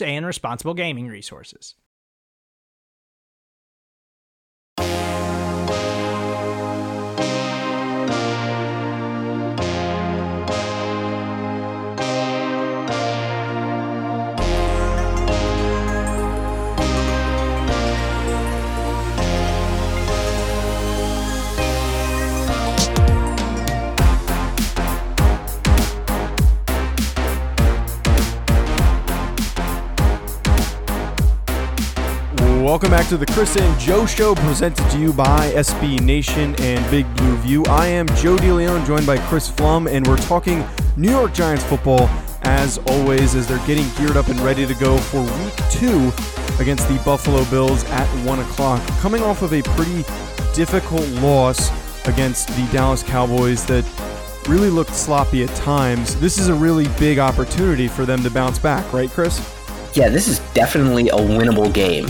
and responsible gaming resources. Welcome back to the Chris and Joe Show, presented to you by SB Nation and Big Blue View. I am Joe DeLeon, joined by Chris Pflum, and we're talking New York Giants football as always as they're getting geared up and ready to go for Week Two against the Buffalo Bills at one o'clock. Coming off of a pretty difficult loss against the Dallas Cowboys that really looked sloppy at times. This is a really big opportunity for them to bounce back, right, Chris? Yeah, this is definitely a winnable game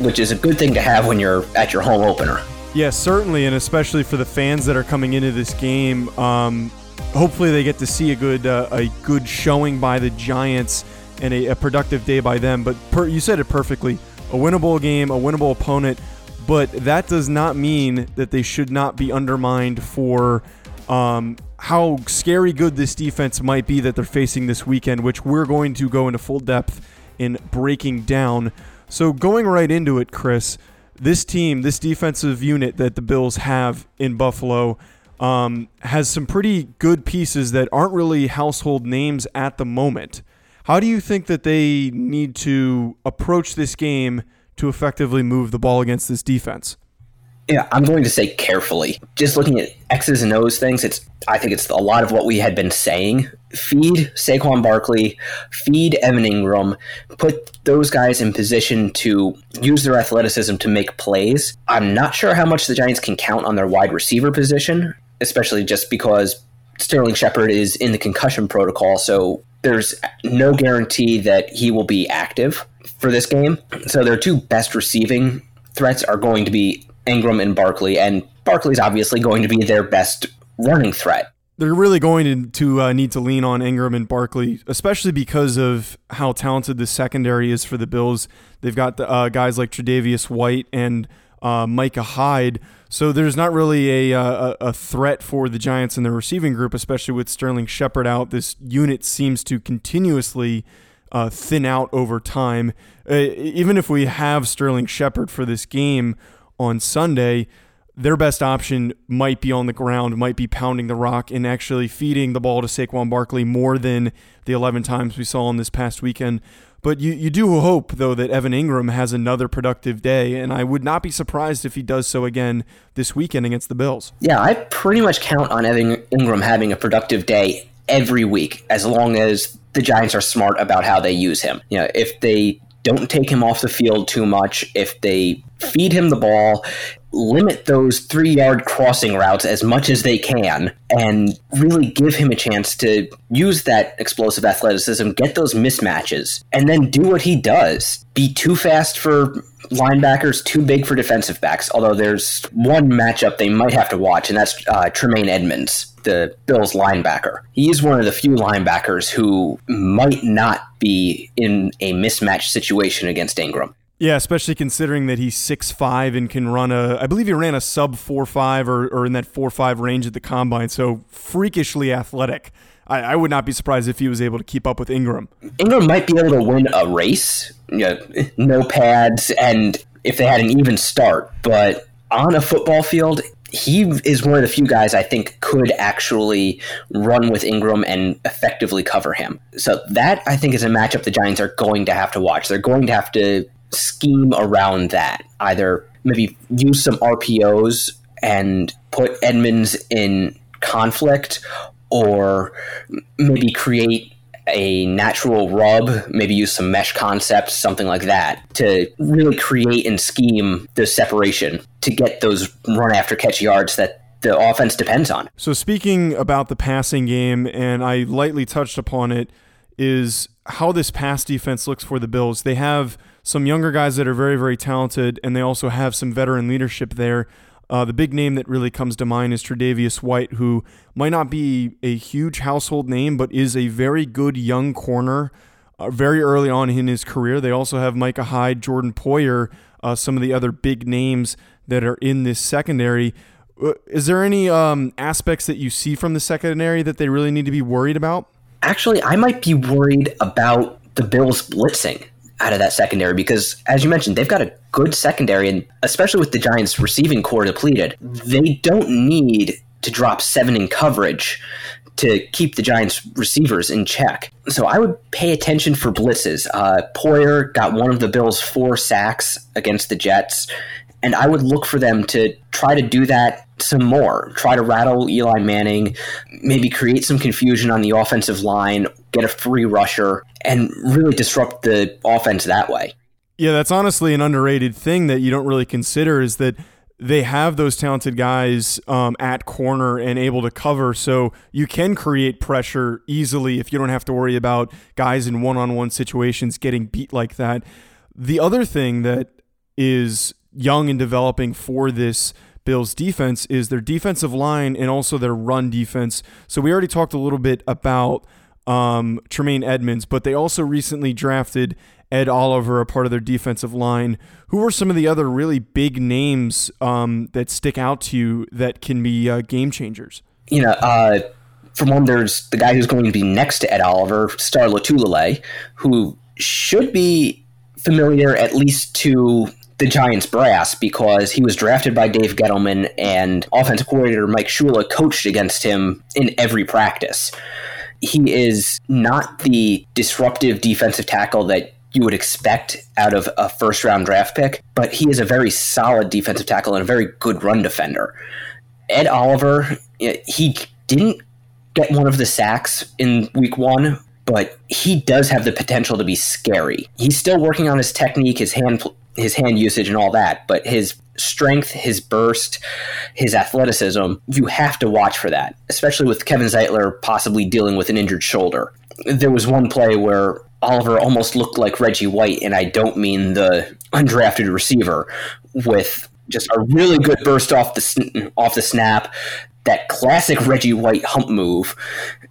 which is a good thing to have when you're at your home opener. Yeah, certainly, and especially for the fans that are coming into this game. Um, hopefully, they get to see a good uh, a good showing by the Giants and a, a productive day by them. But per, you said it perfectly: a winnable game, a winnable opponent. But that does not mean that they should not be undermined for um, how scary good this defense might be that they're facing this weekend, which we're going to go into full depth in breaking down. So going right into it, Chris, this team, this defensive unit that the Bills have in Buffalo, um, has some pretty good pieces that aren't really household names at the moment. How do you think that they need to approach this game to effectively move the ball against this defense? Yeah, I'm going to say carefully. Just looking at X's and O's things, it's I think it's a lot of what we had been saying. Feed Saquon Barkley, feed Evan Engram, put those guys in position to use their athleticism to make plays. I'm not sure how much the Giants can count on their wide receiver position, especially just because Sterling Shepard is in the concussion protocol, so there's no guarantee that he will be active for this game. So their two best receiving threats are going to be Engram and Barkley, and Barkley's obviously going to be their best running threat. They're really going to, to uh, need to lean on Engram and Barkley, especially because of how talented the secondary is for the Bills. They've got the, uh, guys like Tre'Davious White and uh, Micah Hyde. So there's not really a, uh, a, a threat for the Giants in the receiving group, especially with Sterling Shepard out. This unit seems to continuously uh, thin out over time. Uh, even if we have Sterling Shepard for this game, on Sunday, their best option might be on the ground, might be pounding the rock and actually feeding the ball to Saquon Barkley more than the 11 times we saw on this past weekend. But you, you do hope, though, that Evan Engram has another productive day, and I would not be surprised if he does so again this weekend against the Bills. Yeah, I pretty much count on Evan Engram having a productive day every week as long as the Giants are smart about how they use him. You know, if they don't take him off the field too much, if they feed him the ball, limit those three yard crossing routes as much as they can, and really give him a chance to use that explosive athleticism, get those mismatches, and then do what he does. Be too fast for linebackers, too big for defensive backs. Although there's one matchup they might have to watch, and that's uh, Tremaine Edmunds, the Bills linebacker. He's one of the few linebackers who might not be in a mismatch situation against Engram. Yeah, especially considering that he's six five and can run a, I believe he ran a sub four five or, or in that four five range at the combine. So freakishly athletic. I, I, would not be surprised if he was able to keep up with Engram. Engram might be able to win a race, you know, no pads, and if they had an even start. But on a football field, he is one of the few guys I think could actually run with Engram and effectively cover him. So that I think is a matchup the Giants are going to have to watch. They're going to have to scheme around that. Either maybe use some RPOs and put Edmunds in conflict or maybe create a natural rub, maybe use some mesh concepts, something like that, to really create and scheme the separation to get those run after catch yards that the offense depends on. So, speaking about the passing game, and I lightly touched upon it, is how this pass defense looks for the Bills. They have some younger guys that are very, very talented, and they also have some veteran leadership there. Uh, the big name that really comes to mind is Tre'Davious White, who might not be a huge household name, but is a very good young corner. Uh, very early on in his career, they also have Micah Hyde, Jordan Poyer, uh, some of the other big names that are in this secondary. Uh, is there any um, aspects that you see from the secondary that they really need to be worried about? Actually, I might be worried about the Bills blitzing out of that secondary because, as you mentioned, they've got a good secondary, and especially with the Giants' receiving corps depleted, they don't need to drop seven in coverage to keep the Giants' receivers in check. So I would pay attention for blitzes. Uh, Poyer got one of the Bills' four sacks against the Jets, and I would look for them to try to do that some more. Try to rattle Eli Manning, maybe create some confusion on the offensive line, get a free rusher, and really disrupt the offense that way. Yeah, that's honestly an underrated thing that you don't really consider is that they have those talented guys um, at corner and able to cover, so you can create pressure easily if you don't have to worry about guys in one-on-one situations getting beat like that. The other thing that is young and developing for this Bills defense is their defensive line and also their run defense. So we already talked a little bit about um, Tremaine Edmunds, but they also recently drafted Ed Oliver, a part of their defensive line. Who are some of the other really big names um, that stick out to you that can be uh, game changers? You know, uh, from one, there's the guy who's going to be next to Ed Oliver, Star Lotulelei, who should be familiar at least to the Giants brass because he was drafted by Dave Gettleman and offensive coordinator Mike Shula coached against him in every practice. He is not the disruptive defensive tackle that you would expect out of a first round draft pick, but he is a very solid defensive tackle and a very good run defender. Ed Oliver, eh, he didn't get one of the sacks in week one, but he does have the potential to be scary. He's still working on his technique, his hand his hand usage and all that, but his strength, his burst, his athleticism, you have to watch for that, especially with Kevin Zeitler possibly dealing with an injured shoulder. There was one play where Oliver almost looked like Reggie White, and I don't mean the undrafted receiver, with just a really good burst off the off the snap, that classic Reggie White hump move,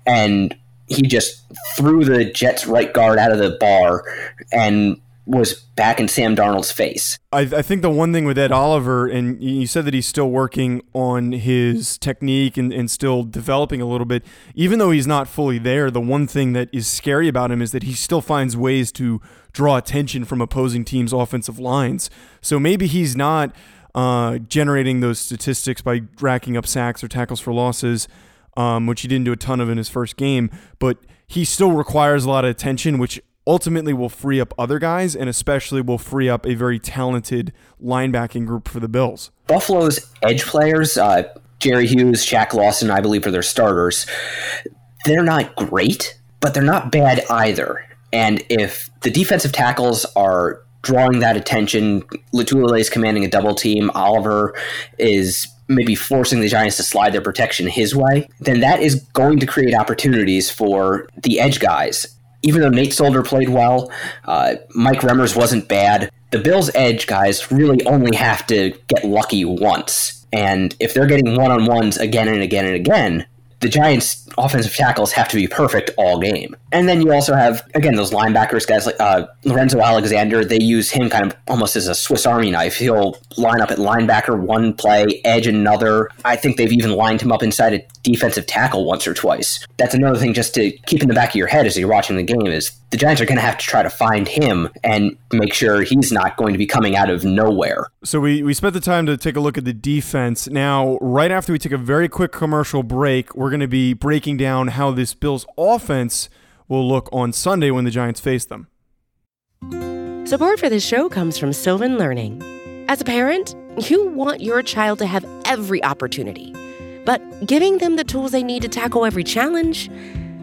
and he just threw the Jets right guard out of the bar and was back in Sam Darnold's face. I, I, think the one thing with Ed Oliver, and you said that he's still working on his technique and, and still developing a little bit, even though he's not fully there, the one thing that is scary about him is that he still finds ways to draw attention from opposing teams' offensive lines. So maybe he's not uh, generating those statistics by racking up sacks or tackles for losses, um, which he didn't do a ton of in his first game, but he still requires a lot of attention, which ultimately will free up other guys and especially will free up a very talented linebacking group for the Bills. Buffalo's edge players, uh, Jerry Hughes, Shaq Lawson, I believe, are their starters. They're not great, but they're not bad either. And if the defensive tackles are drawing that attention, Lotulelei is commanding a double team, Oliver is maybe forcing the Giants to slide their protection his way, then that is going to create opportunities for the edge guys even though Nate Solder played well, uh, Mike Remmers wasn't bad. The Bills' edge guys really only have to get lucky once. And if they're getting one on ones again and again and again, the Giants' offensive tackles have to be perfect all game. And then you also have, again, those linebackers, guys like uh, Lorenzo Alexander. They use him kind of almost as a Swiss Army knife. He'll line up at linebacker one play, edge another. I think they've even lined him up inside a defensive tackle once or twice. That's another thing just to keep in the back of your head as you're watching the game is the Giants are going to have to try to find him and make sure he's not going to be coming out of nowhere. So we, we spent the time to take a look at the defense. Now, right after we take a very quick commercial break, we're going to be breaking down how this Bills offense will look on Sunday when the Giants face them. Support for this show comes from Sylvan Learning. As a parent, you want your child to have every opportunity, but giving them the tools they need to tackle every challenge,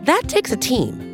that takes a team.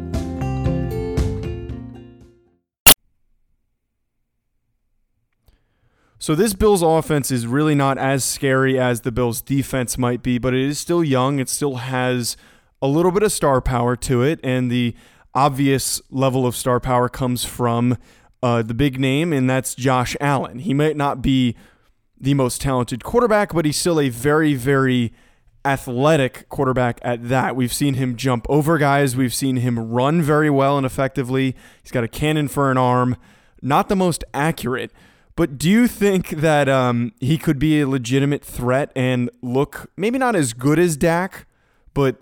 So this Bills offense is really not as scary as the Bills defense might be, but it is still young. It still has a little bit of star power to it, and the obvious level of star power comes from uh, the big name, and that's Josh Allen. He might not be the most talented quarterback, but he's still a very, very athletic quarterback at that. We've seen him jump over guys. We've seen him run very well and effectively. He's got a cannon for an arm. Not the most accurate, but do you think that um, he could be a legitimate threat and look maybe not as good as Dak, but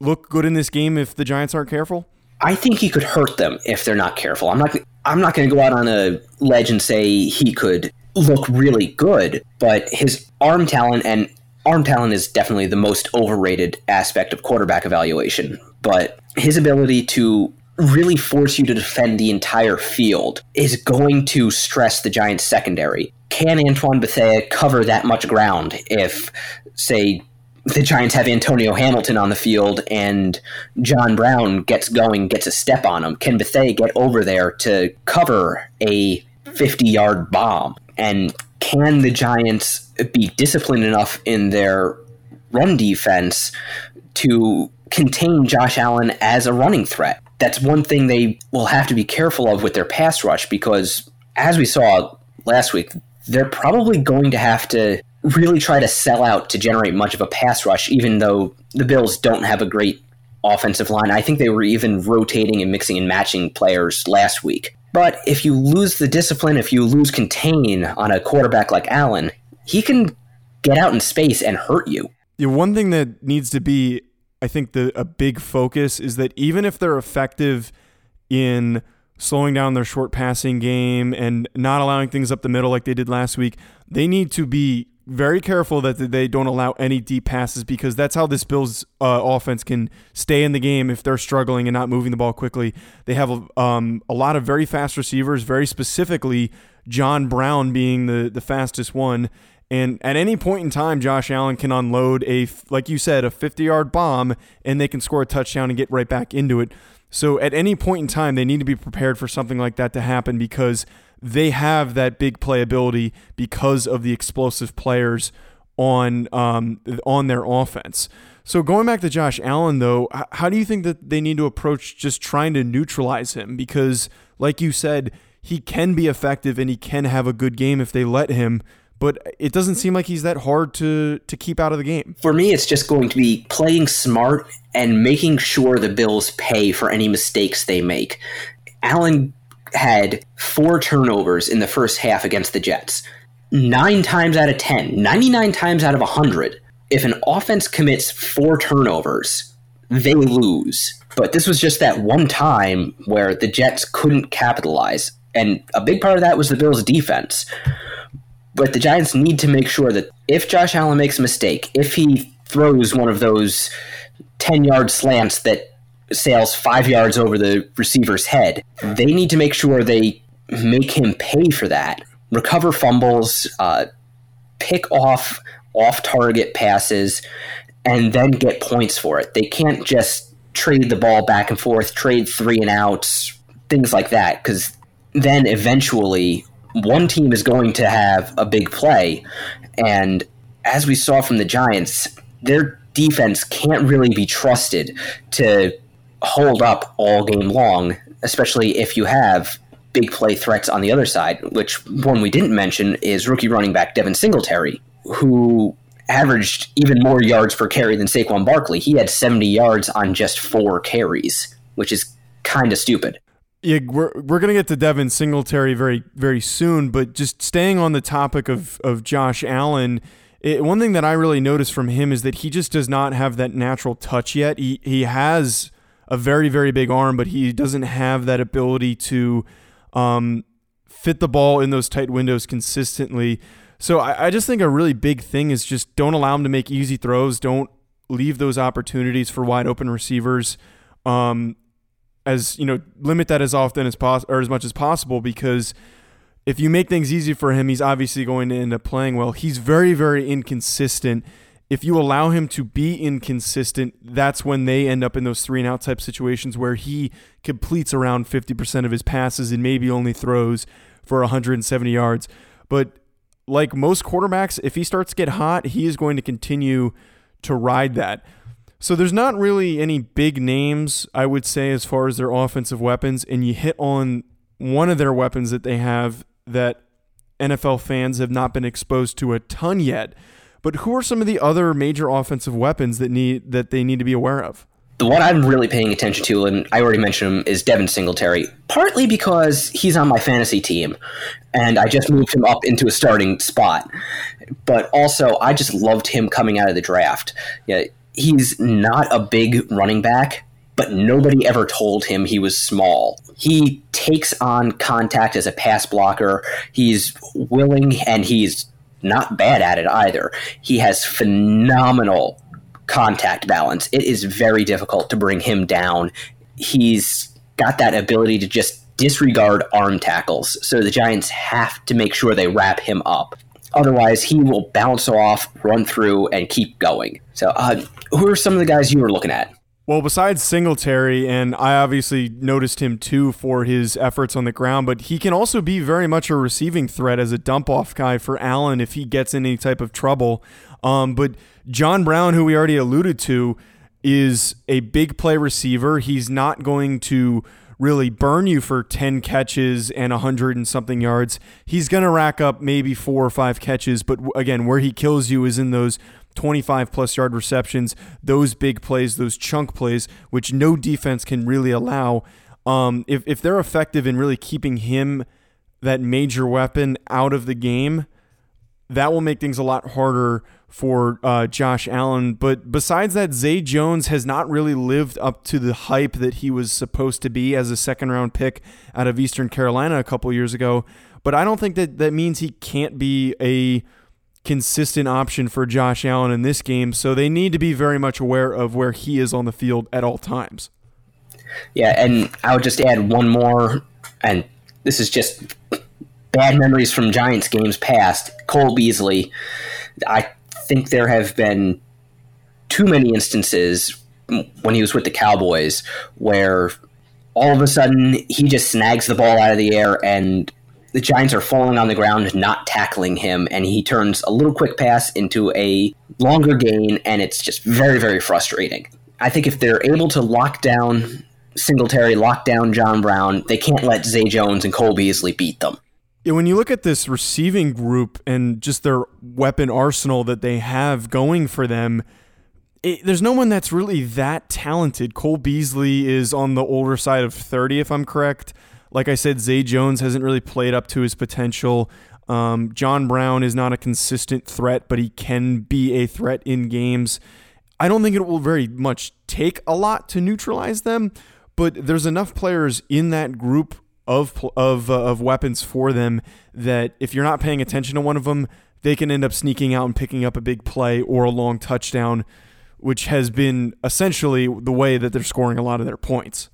look good in this game if the Giants aren't careful? I think he could hurt them if they're not careful. I'm not. I'm not going to go out on a ledge and say he could look really good, but his arm talent and arm talent is definitely the most overrated aspect of quarterback evaluation. But his ability to really force you to defend the entire field is going to stress the Giants' secondary. Can Antoine Bethea cover that much ground if, say, the Giants have Antonio Hamilton on the field and John Brown gets going, gets a step on him? Can Bethea get over there to cover a 50 yard bomb? And can the Giants be disciplined enough in their run defense to contain Josh Allen as a running threat? That's one thing they will have to be careful of with their pass rush because, as we saw last week, they're probably going to have to really try to sell out to generate much of a pass rush, even though the Bills don't have a great offensive line. I think they were even rotating and mixing and matching players last week. But if you lose the discipline, if you lose contain on a quarterback like Allen, he can get out in space and hurt you. Yeah, one thing that needs to be I think the a big focus is that even if they're effective in slowing down their short passing game and not allowing things up the middle like they did last week, they need to be very careful that they don't allow any deep passes because that's how this Bills uh, offense can stay in the game if they're struggling and not moving the ball quickly. They have um, a lot of very fast receivers, very specifically John Brown being the the fastest one, and at any point in time, Josh Allen can unload a, like you said, a 50 yard bomb and they can score a touchdown and get right back into it. So at any point in time, they need to be prepared for something like that to happen because they have that big playability because of the explosive players on um, on their offense. So going back to Josh Allen, though, how do you think that they need to approach just trying to neutralize him? Because, like you said, he can be effective and he can have a good game if they let him but it doesn't seem like he's that hard to to keep out of the game. For me, it's just going to be playing smart and making sure the Bills pay for any mistakes they make. Allen had four turnovers in the first half against the Jets. Nine times out of 10, 99 times out of 100, if an offense commits four turnovers, they lose. But this was just that one time where the Jets couldn't capitalize. And a big part of that was the Bills' defense. But the Giants need to make sure that if Josh Allen makes a mistake, if he throws one of those 10 yard slants that sails five yards over the receiver's head, they need to make sure they make him pay for that. Recover fumbles, uh, pick off off target passes, and then get points for it. They can't just trade the ball back and forth, trade three and outs, things like that, because then eventually one team is going to have a big play. And as we saw from the Giants, their defense can't really be trusted to hold up all game long, especially if you have big play threats on the other side, which one we didn't mention is rookie running back Devin Singletary, who averaged even more yards per carry than Saquon Barkley. He had 70 yards on just four carries, which is kind of stupid. Yeah, we're we're gonna get to Devin Singletary very very soon, but just staying on the topic of of Josh Allen, it, one thing that I really noticed from him is that he just does not have that natural touch yet. He he has a very very big arm, but he doesn't have that ability to um, fit the ball in those tight windows consistently. So I, I just think a really big thing is just don't allow him to make easy throws. Don't leave those opportunities for wide open receivers. Um, as you know, limit that as often as possible or as much as possible because if you make things easy for him, he's obviously going to end up playing well. He's very, very inconsistent. If you allow him to be inconsistent, that's when they end up in those three and out type situations where he completes around 50% of his passes and maybe only throws for 170 yards. But like most quarterbacks, if he starts to get hot, he is going to continue to ride that. So there's not really any big names, I would say, as far as their offensive weapons. And you hit on one of their weapons that they have that NFL fans have not been exposed to a ton yet. But who are some of the other major offensive weapons that need that they need to be aware of? The one I'm really paying attention to, and I already mentioned him, is Devin Singletary. Partly because he's on my fantasy team, and I just moved him up into a starting spot. But also, I just loved him coming out of the draft. Yeah, he's not a big running back, but nobody ever told him he was small. He takes on contact as a pass blocker. He's willing and he's not bad at it either. He has phenomenal contact balance. It is very difficult to bring him down. He's got that ability to just disregard arm tackles. So the Giants have to make sure they wrap him up. Otherwise, he will bounce off, run through, and keep going. So, uh, who are some of the guys you were looking at? Well, besides Singletary, and I obviously noticed him too for his efforts on the ground, but he can also be very much a receiving threat as a dump off guy for Allen if he gets in any type of trouble. Um, but John Brown, who we already alluded to, is a big play receiver. He's not going to really burn you for 10 catches and 100 and something yards. He's going to rack up maybe four or five catches, but again, where he kills you is in those 25 plus yard receptions, those big plays, those chunk plays, which no defense can really allow. Um, if, if they're effective in really keeping him, that major weapon, out of the game, that will make things a lot harder for uh, Josh Allen. But besides that, Zay Jones has not really lived up to the hype that he was supposed to be as a second round pick out of Eastern Carolina a couple years ago. But I don't think that that means he can't be a consistent option for Josh Allen in this game. So they need to be very much aware of where he is on the field at all times. Yeah, and I would just add one more, and this is just bad memories from Giants games past. Cole Beasley. I think there have been too many instances when he was with the Cowboys where all of a sudden he just snags the ball out of the air and the Giants are falling on the ground, not tackling him, and he turns a little quick pass into a longer gain, and it's just very, very frustrating. I think if they're able to lock down Singletary, lock down John Brown, they can't let Zay Jones and Cole Beasley beat them. Yeah, when you look at this receiving group and just their weapon arsenal that they have going for them, it, there's no one that's really that talented. Cole Beasley is on the older side of 30, if I'm correct. Like I said, Zay Jones hasn't really played up to his potential. Um, John Brown is not a consistent threat, but he can be a threat in games. I don't think it will very much take a lot to neutralize them, but there's enough players in that group of of uh, of weapons for them that if you're not paying attention to one of them, they can end up sneaking out and picking up a big play or a long touchdown, which has been essentially the way that they're scoring a lot of their points.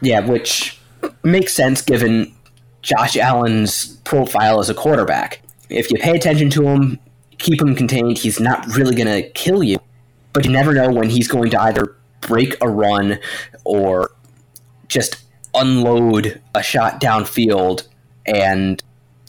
Yeah, which makes sense given Josh Allen's profile as a quarterback. If you pay attention to him, keep him contained, he's not really going to kill you, but you never know when he's going to either break a run or just unload a shot downfield and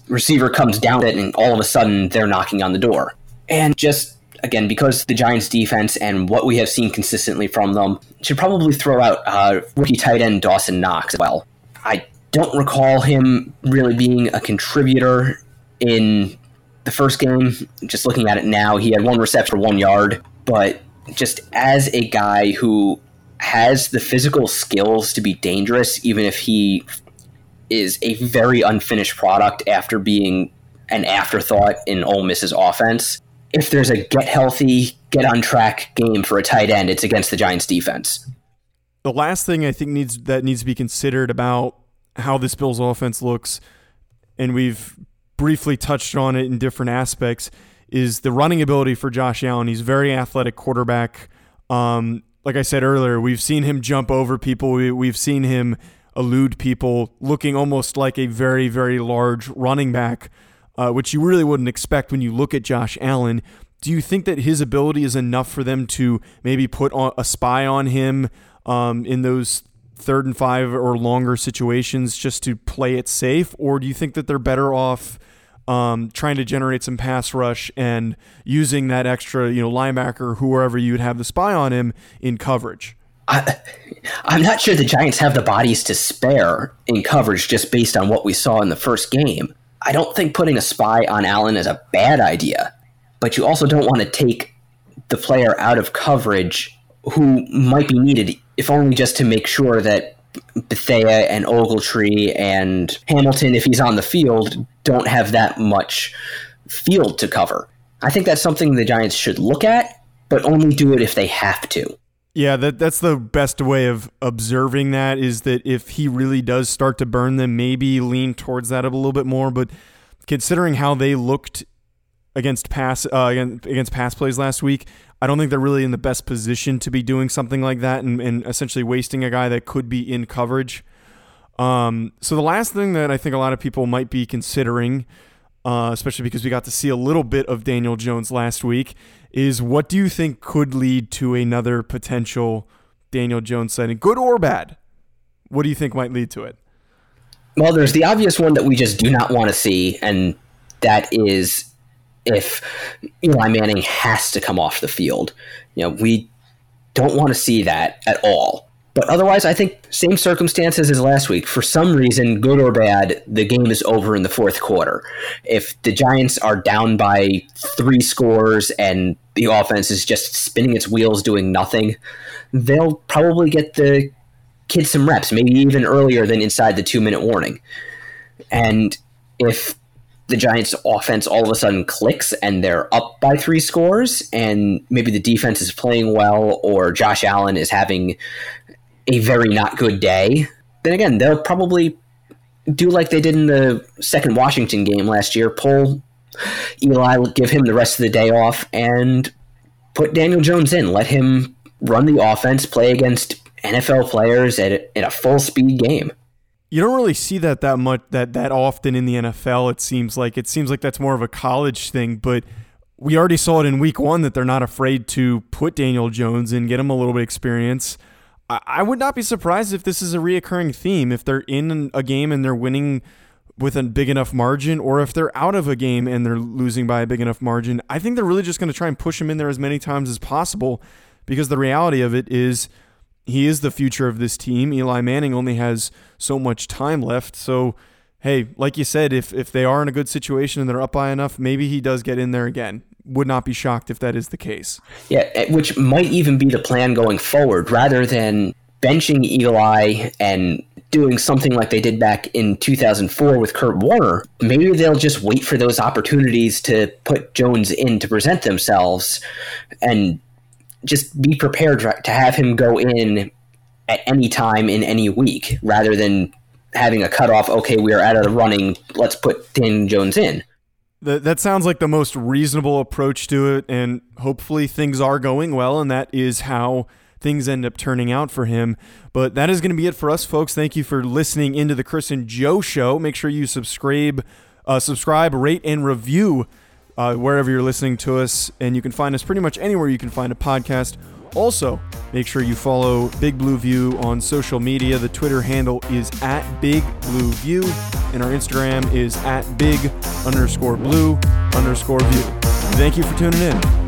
receiver comes down it and all of a sudden they're knocking on the door. And just again, because the Giants defense and what we have seen consistently from them should probably throw out uh, rookie tight end Dawson Knox as well. I don't recall him really being a contributor in the first game. Just looking at it now, he had one reception for one yard, but just as a guy who has the physical skills to be dangerous, even if he is a very unfinished product after being an afterthought in Ole Miss's offense. If there's a get healthy, get on track game for a tight end, it's against the Giants defense. The last thing I think needs that needs to be considered about how this Bills offense looks, and we've briefly touched on it in different aspects, is the running ability for Josh Allen. He's a very athletic quarterback. Um, like I said earlier, we've seen him jump over people. We, we've seen him elude people, looking almost like a very, very large running back, uh, which you really wouldn't expect when you look at Josh Allen. Do you think that his ability is enough for them to maybe put a spy on him um, in those third and five or longer situations just to play it safe? Or do you think that they're better off? Um, trying to generate some pass rush and using that extra, you know, linebacker, whoever you would have the spy on him in coverage. I, I'm not sure the Giants have the bodies to spare in coverage just based on what we saw in the first game. I don't think putting a spy on Allen is a bad idea, but you also don't want to take the player out of coverage who might be needed, if only just to make sure that Bethea and Ogletree and Hamilton, if he's on the field, don't have that much field to cover. I think that's something the Giants should look at, but only do it if they have to. Yeah, that that's the best way of observing that is that if he really does start to burn them, maybe lean towards that a little bit more. But considering how they looked against pass uh, against pass plays last week, I don't think they're really in the best position to be doing something like that and, and essentially wasting a guy that could be in coverage. Um, so the last thing that I think a lot of people might be considering, uh, especially because we got to see a little bit of Daniel Jones last week, is what do you think could lead to another potential Daniel Jones sighting, good or bad? What do you think might lead to it? Well, there's the obvious one that we just do not want to see, and that is if Eli Manning has to come off the field. You know, we don't want to see that at all. But otherwise, I think same circumstances as last week. For some reason, good or bad, the game is over in the fourth quarter. If the Giants are down by three scores and the offense is just spinning its wheels doing nothing, they'll probably get the kids some reps, maybe even earlier than inside the two minute warning. And if the Giants offense all of a sudden clicks and they're up by three scores, and maybe the defense is playing well, or Josh Allen is having a very not good day, then again, they'll probably do like they did in the second Washington game last year pull Eli, give him the rest of the day off, and put Daniel Jones in. Let him run the offense, play against NFL players at in a full speed game you don't really see that that much that that often in the NFL. It seems like it seems like that's more of a college thing, but we already saw it in Week One that they're not afraid to put Daniel Jones in, get him a little bit of experience. I, I would not be surprised if this is a reoccurring theme. If they're in a game and they're winning with a big enough margin, or if they're out of a game and they're losing by a big enough margin, I think they're really just going to try and push him in there as many times as possible because the reality of it is he is the future of this team. Eli Manning only has so much time left. So, hey, like you said, if if they are in a good situation and they're up by enough, maybe he does get in there again. Would not be shocked if that is the case. Yeah, eh, which might even be the plan going forward, rather than benching Eli and doing something like they did back in 2004 with Kurt Warner. Maybe they'll just wait for those opportunities to put Jones in to present themselves and just be prepared to have him go in at any time in any week rather than having a cutoff. Okay, we are out of the running. Let's put Dan Jones in. That, that sounds like the most reasonable approach to it, and hopefully things are going well, and that is how things end up turning out for him. But that is going to be it for us, folks. Thank you for listening into the Chris and Joe show. Make sure you subscribe, uh, subscribe, rate, and review uh, wherever you're listening to us, and you can find us pretty much anywhere you can find a podcast. Also, make sure you follow Big Blue View on social media. The Twitter handle is at Big Blue View, and our Instagram is at Big underscore Blue underscore View. Thank you for tuning in.